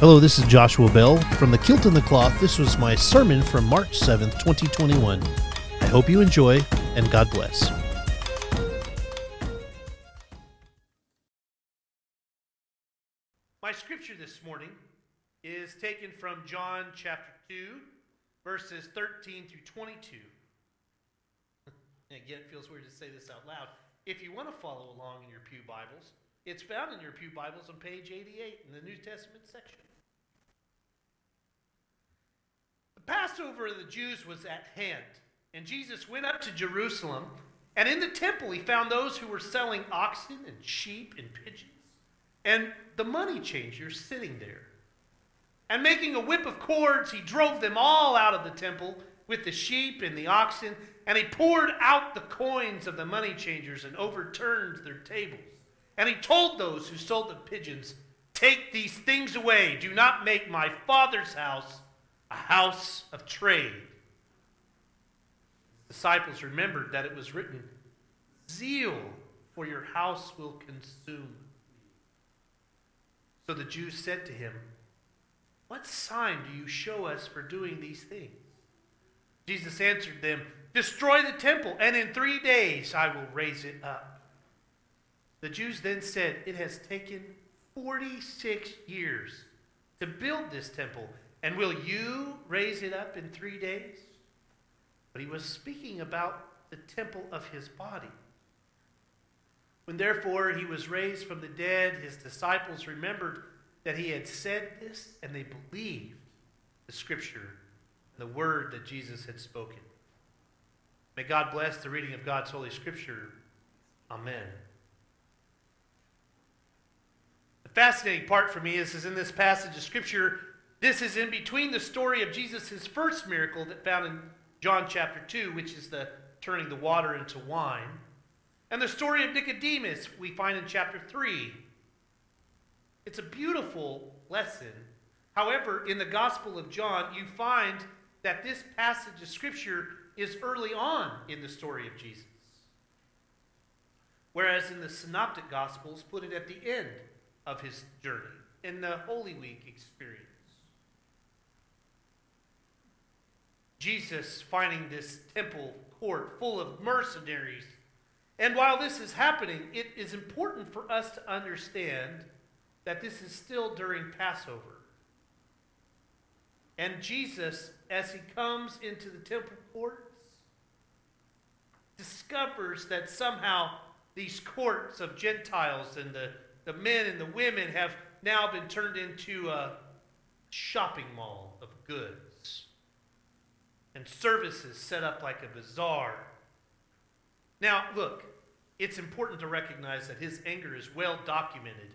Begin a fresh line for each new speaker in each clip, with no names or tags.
Hello, this is Joshua Bell from the Kilt and the Cloth. This was my sermon from March 7th, 2021. I hope you enjoy, and God bless. My scripture this morning is taken from John chapter 2, verses 13 through 22. Again, it feels weird to say this out loud. If you want to follow along in your Pew Bibles, it's found in your Pew Bibles on page 88 in the New Testament section. The Passover of the Jews was at hand, and Jesus went up to Jerusalem, and in the temple he found those who were selling oxen and sheep and pigeons, and the money changers sitting there. And making a whip of cords, he drove them all out of the temple with the sheep and the oxen, and he poured out the coins of the money changers and overturned their tables. And he told those who sold the pigeons, Take these things away. Do not make my father's house a house of trade. The disciples remembered that it was written, Zeal for your house will consume. So the Jews said to him, What sign do you show us for doing these things? Jesus answered them, Destroy the temple, and in three days I will raise it up. The Jews then said, It has taken 46 years to build this temple, and will you raise it up in three days? But he was speaking about the temple of his body. When therefore he was raised from the dead, his disciples remembered that he had said this, and they believed the scripture and the word that Jesus had spoken. May God bless the reading of God's Holy Scripture. Amen. The fascinating part for me is, is in this passage of Scripture, this is in between the story of Jesus' first miracle that found in John chapter 2, which is the turning the water into wine, and the story of Nicodemus we find in chapter 3. It's a beautiful lesson. However, in the Gospel of John, you find that this passage of Scripture is early on in the story of Jesus. Whereas in the Synoptic Gospels, put it at the end of his journey, in the Holy Week experience. Jesus finding this temple court full of mercenaries. And while this is happening, it is important for us to understand that this is still during Passover. And Jesus, as he comes into the temple courts, discovers that somehow these courts of Gentiles and the, the men and the women have now been turned into a shopping mall of goods and services set up like a bazaar. Now, look, it's important to recognize that his anger is well documented.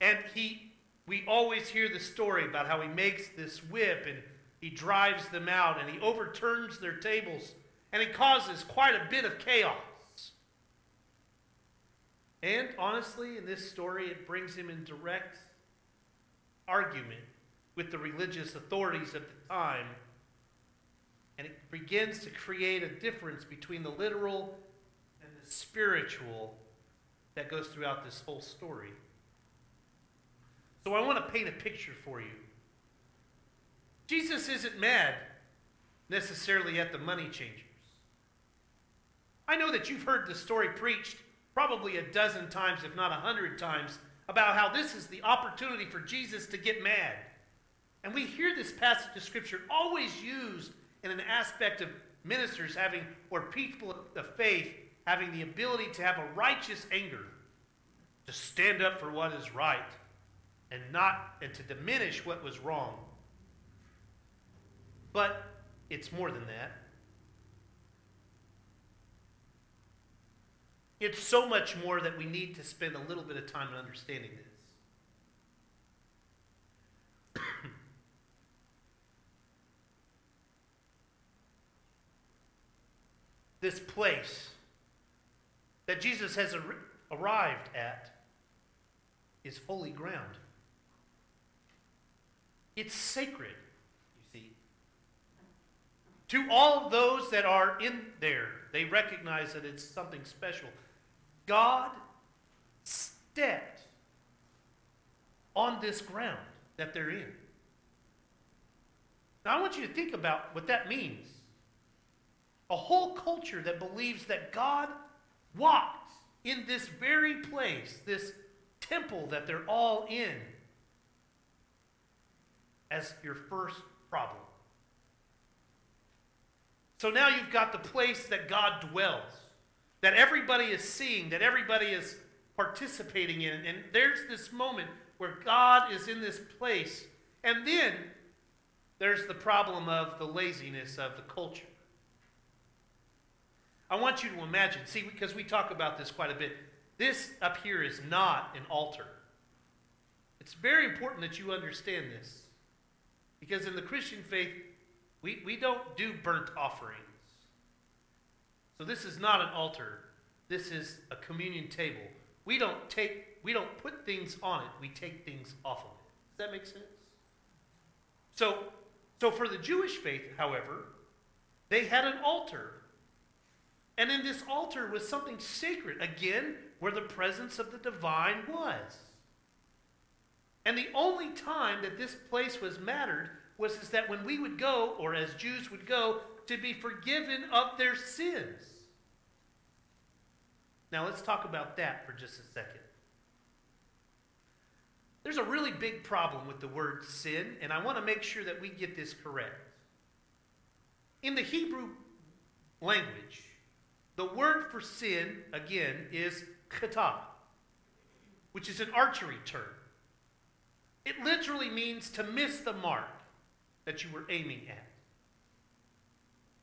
And he we always hear the story about how he makes this whip and he drives them out and he overturns their tables and he causes quite a bit of chaos. And honestly, in this story, it brings him in direct argument with the religious authorities of the time. And it begins to create a difference between the literal and the spiritual that goes throughout this whole story. So I want to paint a picture for you. Jesus isn't mad necessarily at the money changers. I know that you've heard the story preached probably a dozen times, if not a hundred times, about how this is the opportunity for Jesus to get mad. And we hear this passage of Scripture always used in an aspect of ministers having, or people of faith having the ability to have a righteous anger, to stand up for what is right and not and to diminish what was wrong. But it's more than that. It's so much more that we need to spend a little bit of time in understanding this. this place that Jesus has ar- arrived at is holy ground. It's sacred, you see. To all those that are in there, they recognize that it's something special. God stepped on this ground that they're in. Now, I want you to think about what that means. A whole culture that believes that God walked in this very place, this temple that they're all in, as your first problem. So now you've got the place that God dwells, that everybody is seeing, that everybody is participating in. And there's this moment where God is in this place. And then there's the problem of the laziness of the culture. I want you to imagine, see, because we talk about this quite a bit, this up here is not an altar. It's very important that you understand this. Because in the Christian faith, we, we don't do burnt offerings. So this is not an altar. This is a communion table. We don't take we don't put things on it, we take things off of it. Does that make sense? So so for the Jewish faith, however, they had an altar. And in this altar was something sacred, again, where the presence of the divine was. And the only time that this place was mattered was is that when we would go, or as Jews would go, to be forgiven of their sins. Now let's talk about that for just a second. There's a really big problem with the word sin, and I want to make sure that we get this correct. In the Hebrew language, the word for sin, again, is kata, which is an archery term. It literally means to miss the mark that you were aiming at.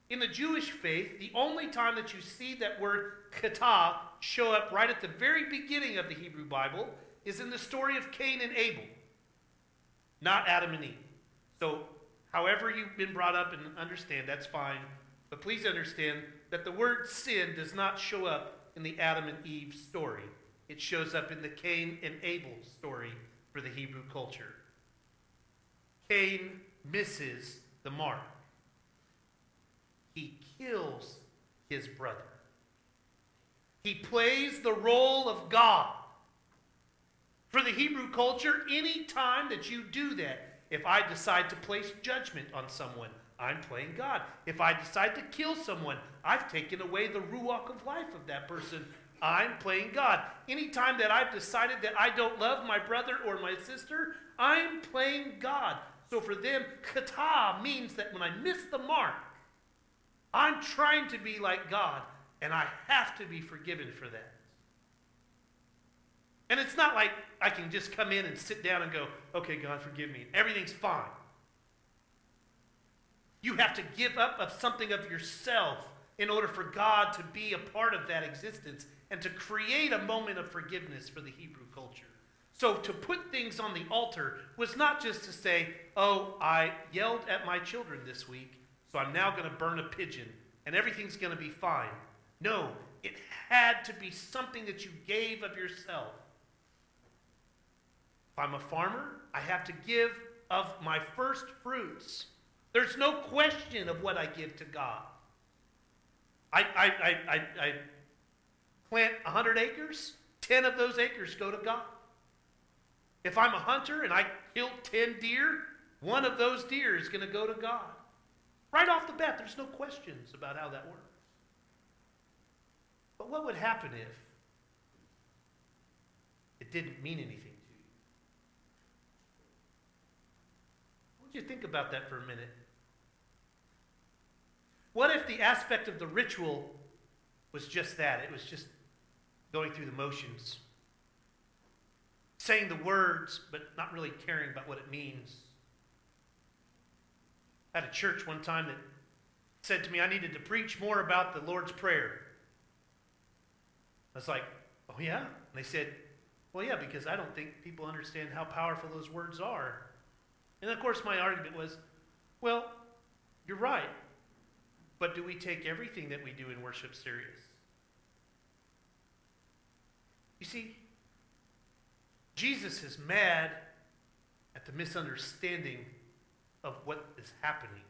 In the Jewish faith, the only time that you see that word kata show up right at the very beginning of the Hebrew Bible is in the story of Cain and Abel, not Adam and Eve. So, however you've been brought up and understand, that's fine. But please understand that the word sin does not show up in the Adam and Eve story. It shows up in the Cain and Abel story for the Hebrew culture. Cain misses the mark. He kills his brother. He plays the role of God. For the Hebrew culture, any time that you do that, if I decide to place judgment on someone, I'm playing God. If I decide to kill someone, I've taken away the ruach of life of that person. I'm playing God. Anytime that I've decided that I don't love my brother or my sister, I'm playing God. So for them, kata means that when I miss the mark, I'm trying to be like God, and I have to be forgiven for that. And it's not like I can just come in and sit down and go, okay, God, forgive me. Everything's fine. You have to give up of something of yourself in order for God to be a part of that existence and to create a moment of forgiveness for the Hebrew culture. So to put things on the altar was not just to say, oh, I yelled at my children this week, so I'm now going to burn a pigeon and everything's going to be fine. No, it had to be something that you gave of yourself. If I'm a farmer, I have to give of my first fruits. There's no question of what I give to God. I, I, I, I, I plant 100 acres, 10 of those acres go to God. If I'm a hunter and I kill 10 deer, one of those deer is going to go to God. Right off the bat, there's no questions about how that works. But what would happen if it didn't mean anything to you? I want you think about that for a minute. What if the aspect of the ritual was just that? It was just going through the motions saying the words, but not really caring about what it means. I had a church one time that said to me I needed to preach more about the Lord's Prayer. I was like, oh, yeah? And they said, well, yeah, because I don't think people understand how powerful those words are. And of course, my argument was, well, you're right. But do we take everything that we do in worship serious? You see, Jesus is mad at the misunderstanding of what is happening.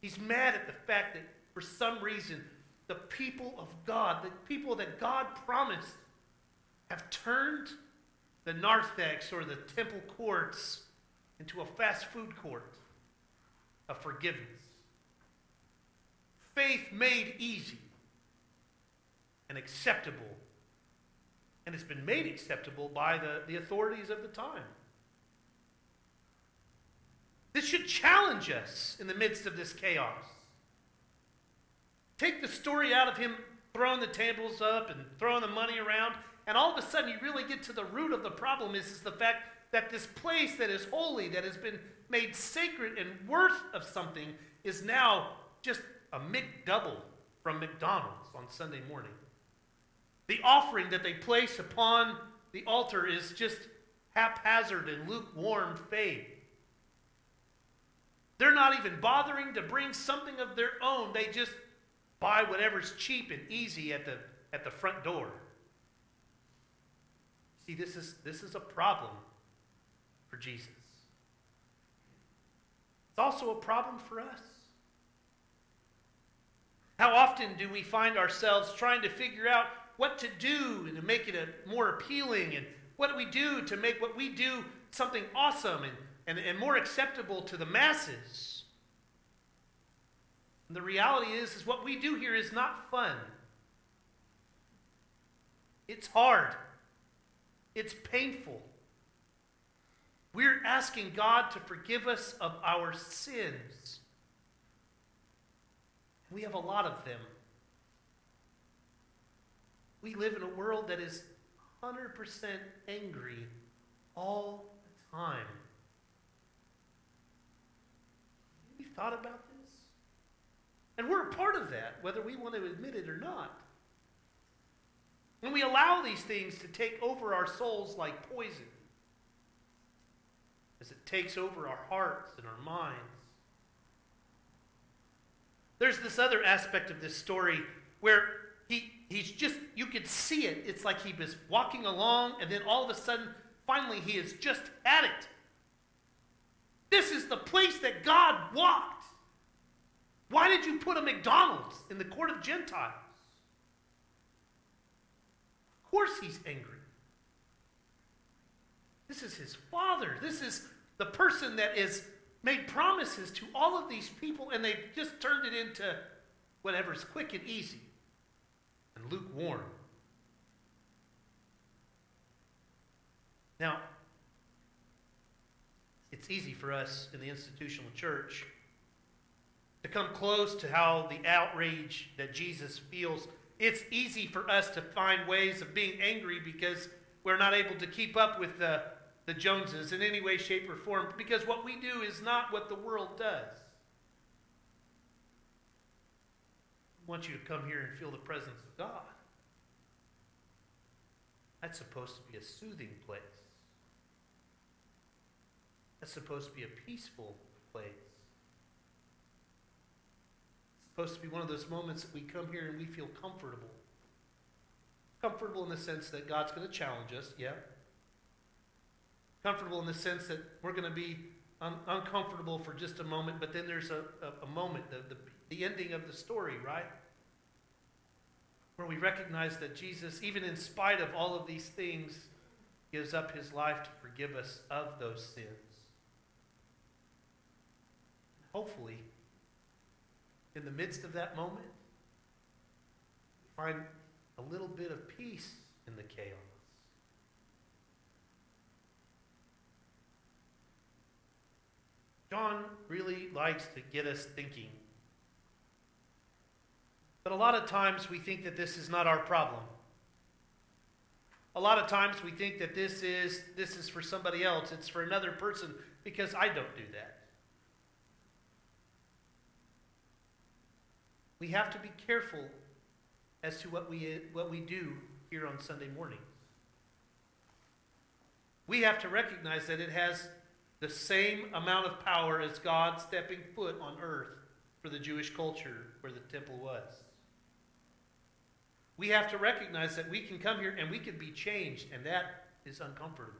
He's mad at the fact that for some reason the people of God, the people that God promised, have turned the narthex or the temple courts into a fast food court of forgiveness. Faith made easy and acceptable. And it's been made acceptable by the, the authorities of the time. This should challenge us in the midst of this chaos. Take the story out of him throwing the tables up and throwing the money around, and all of a sudden you really get to the root of the problem is, is the fact that this place that is holy, that has been made sacred and worth of something, is now just a McDouble from McDonald's on Sunday morning. The offering that they place upon the altar is just haphazard and lukewarm faith. They're not even bothering to bring something of their own. They just buy whatever's cheap and easy at the, at the front door. See, this is, this is a problem for Jesus. It's also a problem for us. How often do we find ourselves trying to figure out what to do to make it a, more appealing and what do we do to make what we do something awesome and, and, and more acceptable to the masses? And the reality is, is what we do here is not fun. It's hard. It's painful. We're asking God to forgive us of our sins. We have a lot of them. We live in a world that is 100% angry all the time. Have you thought about this? And we're a part of that, whether we want to admit it or not. When we allow these things to take over our souls like poison, as it takes over our hearts and our minds. There's this other aspect of this story where he, he's just, you could see it. It's like he was walking along, and then all of a sudden, finally, he is just at it. This is the place that God walked. Why did you put a McDonald's in the court of Gentiles? Of course, he's angry. This is his father. This is the person that is made promises to all of these people, and they've just turned it into whatever's quick and easy and lukewarm. Now, it's easy for us in the institutional church to come close to how the outrage that Jesus feels. It's easy for us to find ways of being angry because we're not able to keep up with the the Joneses in any way, shape, or form because what we do is not what the world does. I want you to come here and feel the presence of God. That's supposed to be a soothing place. That's supposed to be a peaceful place. It's supposed to be one of those moments that we come here and we feel comfortable. Comfortable in the sense that God's going to challenge us, yeah comfortable in the sense that we're going to be un- uncomfortable for just a moment, but then there's a, a, a moment, the, the, the ending of the story, right? Where we recognize that Jesus, even in spite of all of these things, gives up his life to forgive us of those sins. Hopefully, in the midst of that moment, find a little bit of peace in the chaos. John really likes to get us thinking. But a lot of times we think that this is not our problem. A lot of times we think that this is this is for somebody else, it's for another person because I don't do that. We have to be careful as to what we what we do here on Sunday mornings. We have to recognize that it has the same amount of power as God stepping foot on earth for the Jewish culture where the temple was. We have to recognize that we can come here and we can be changed, and that is uncomfortable.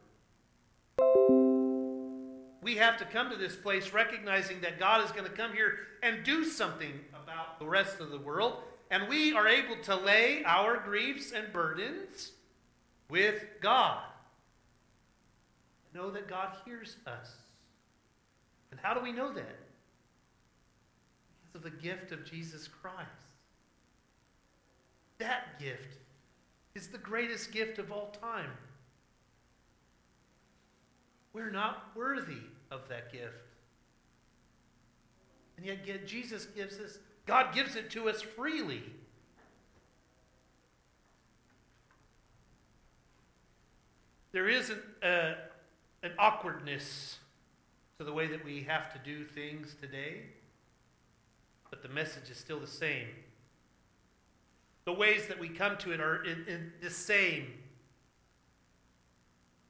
We have to come to this place recognizing that God is going to come here and do something about the rest of the world, and we are able to lay our griefs and burdens with God. Know that God hears us. And how do we know that? Because of the gift of Jesus Christ. That gift is the greatest gift of all time. We're not worthy of that gift. And yet, Jesus gives us, God gives it to us freely. There isn't a, an awkwardness to the way that we have to do things today, but the message is still the same. The ways that we come to it are in, in the same.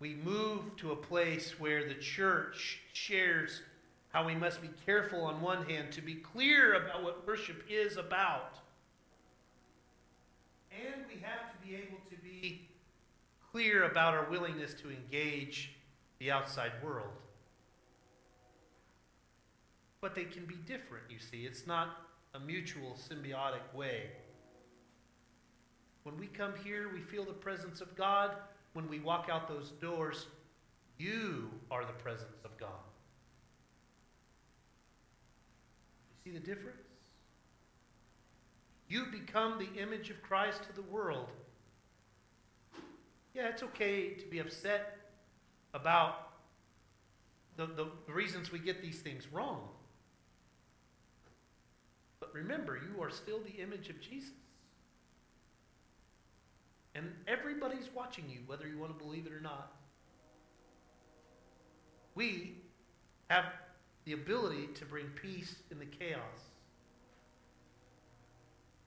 We move to a place where the church shares how we must be careful, on one hand, to be clear about what worship is about. And we have to be able to be clear about our willingness to engage the outside world. But they can be different, you see. It's not a mutual symbiotic way. When we come here, we feel the presence of God. When we walk out those doors, you are the presence of God. You see the difference? You become the image of Christ to the world. Yeah, it's okay to be upset about the, the reasons we get these things wrong. But remember, you are still the image of Jesus. And everybody's watching you, whether you want to believe it or not. We have the ability to bring peace in the chaos.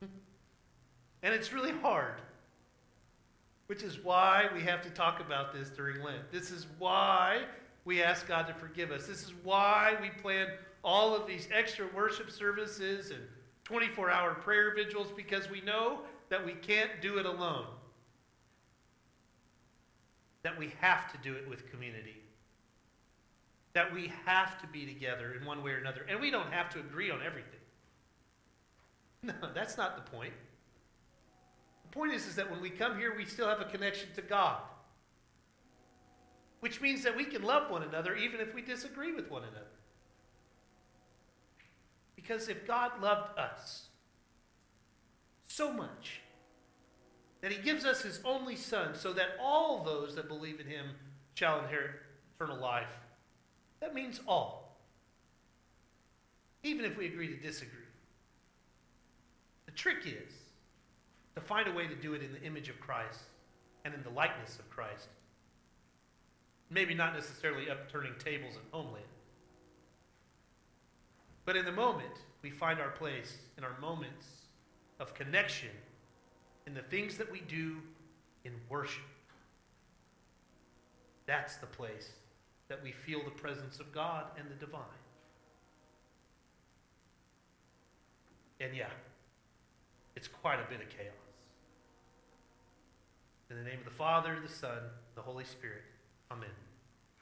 and it's really hard, which is why we have to talk about this during Lent. This is why we ask God to forgive us. This is why we plan all of these extra worship services and 24 hour prayer vigils because we know that we can't do it alone that we have to do it with community. That we have to be together in one way or another. And we don't have to agree on everything. No, that's not the point. The point is, is that when we come here, we still have a connection to God. Which means that we can love one another even if we disagree with one another. Because if God loved us so much, that he gives us his only Son, so that all those that believe in him shall inherit eternal life. That means all. Even if we agree to disagree. The trick is to find a way to do it in the image of Christ and in the likeness of Christ. Maybe not necessarily upturning tables in homeland. But in the moment, we find our place in our moments of connection in the things that we do in worship. That's the place that we feel the presence of God and the divine. And yeah, it's quite a bit of chaos. In the name of the Father, the Son, the Holy Spirit. Amen.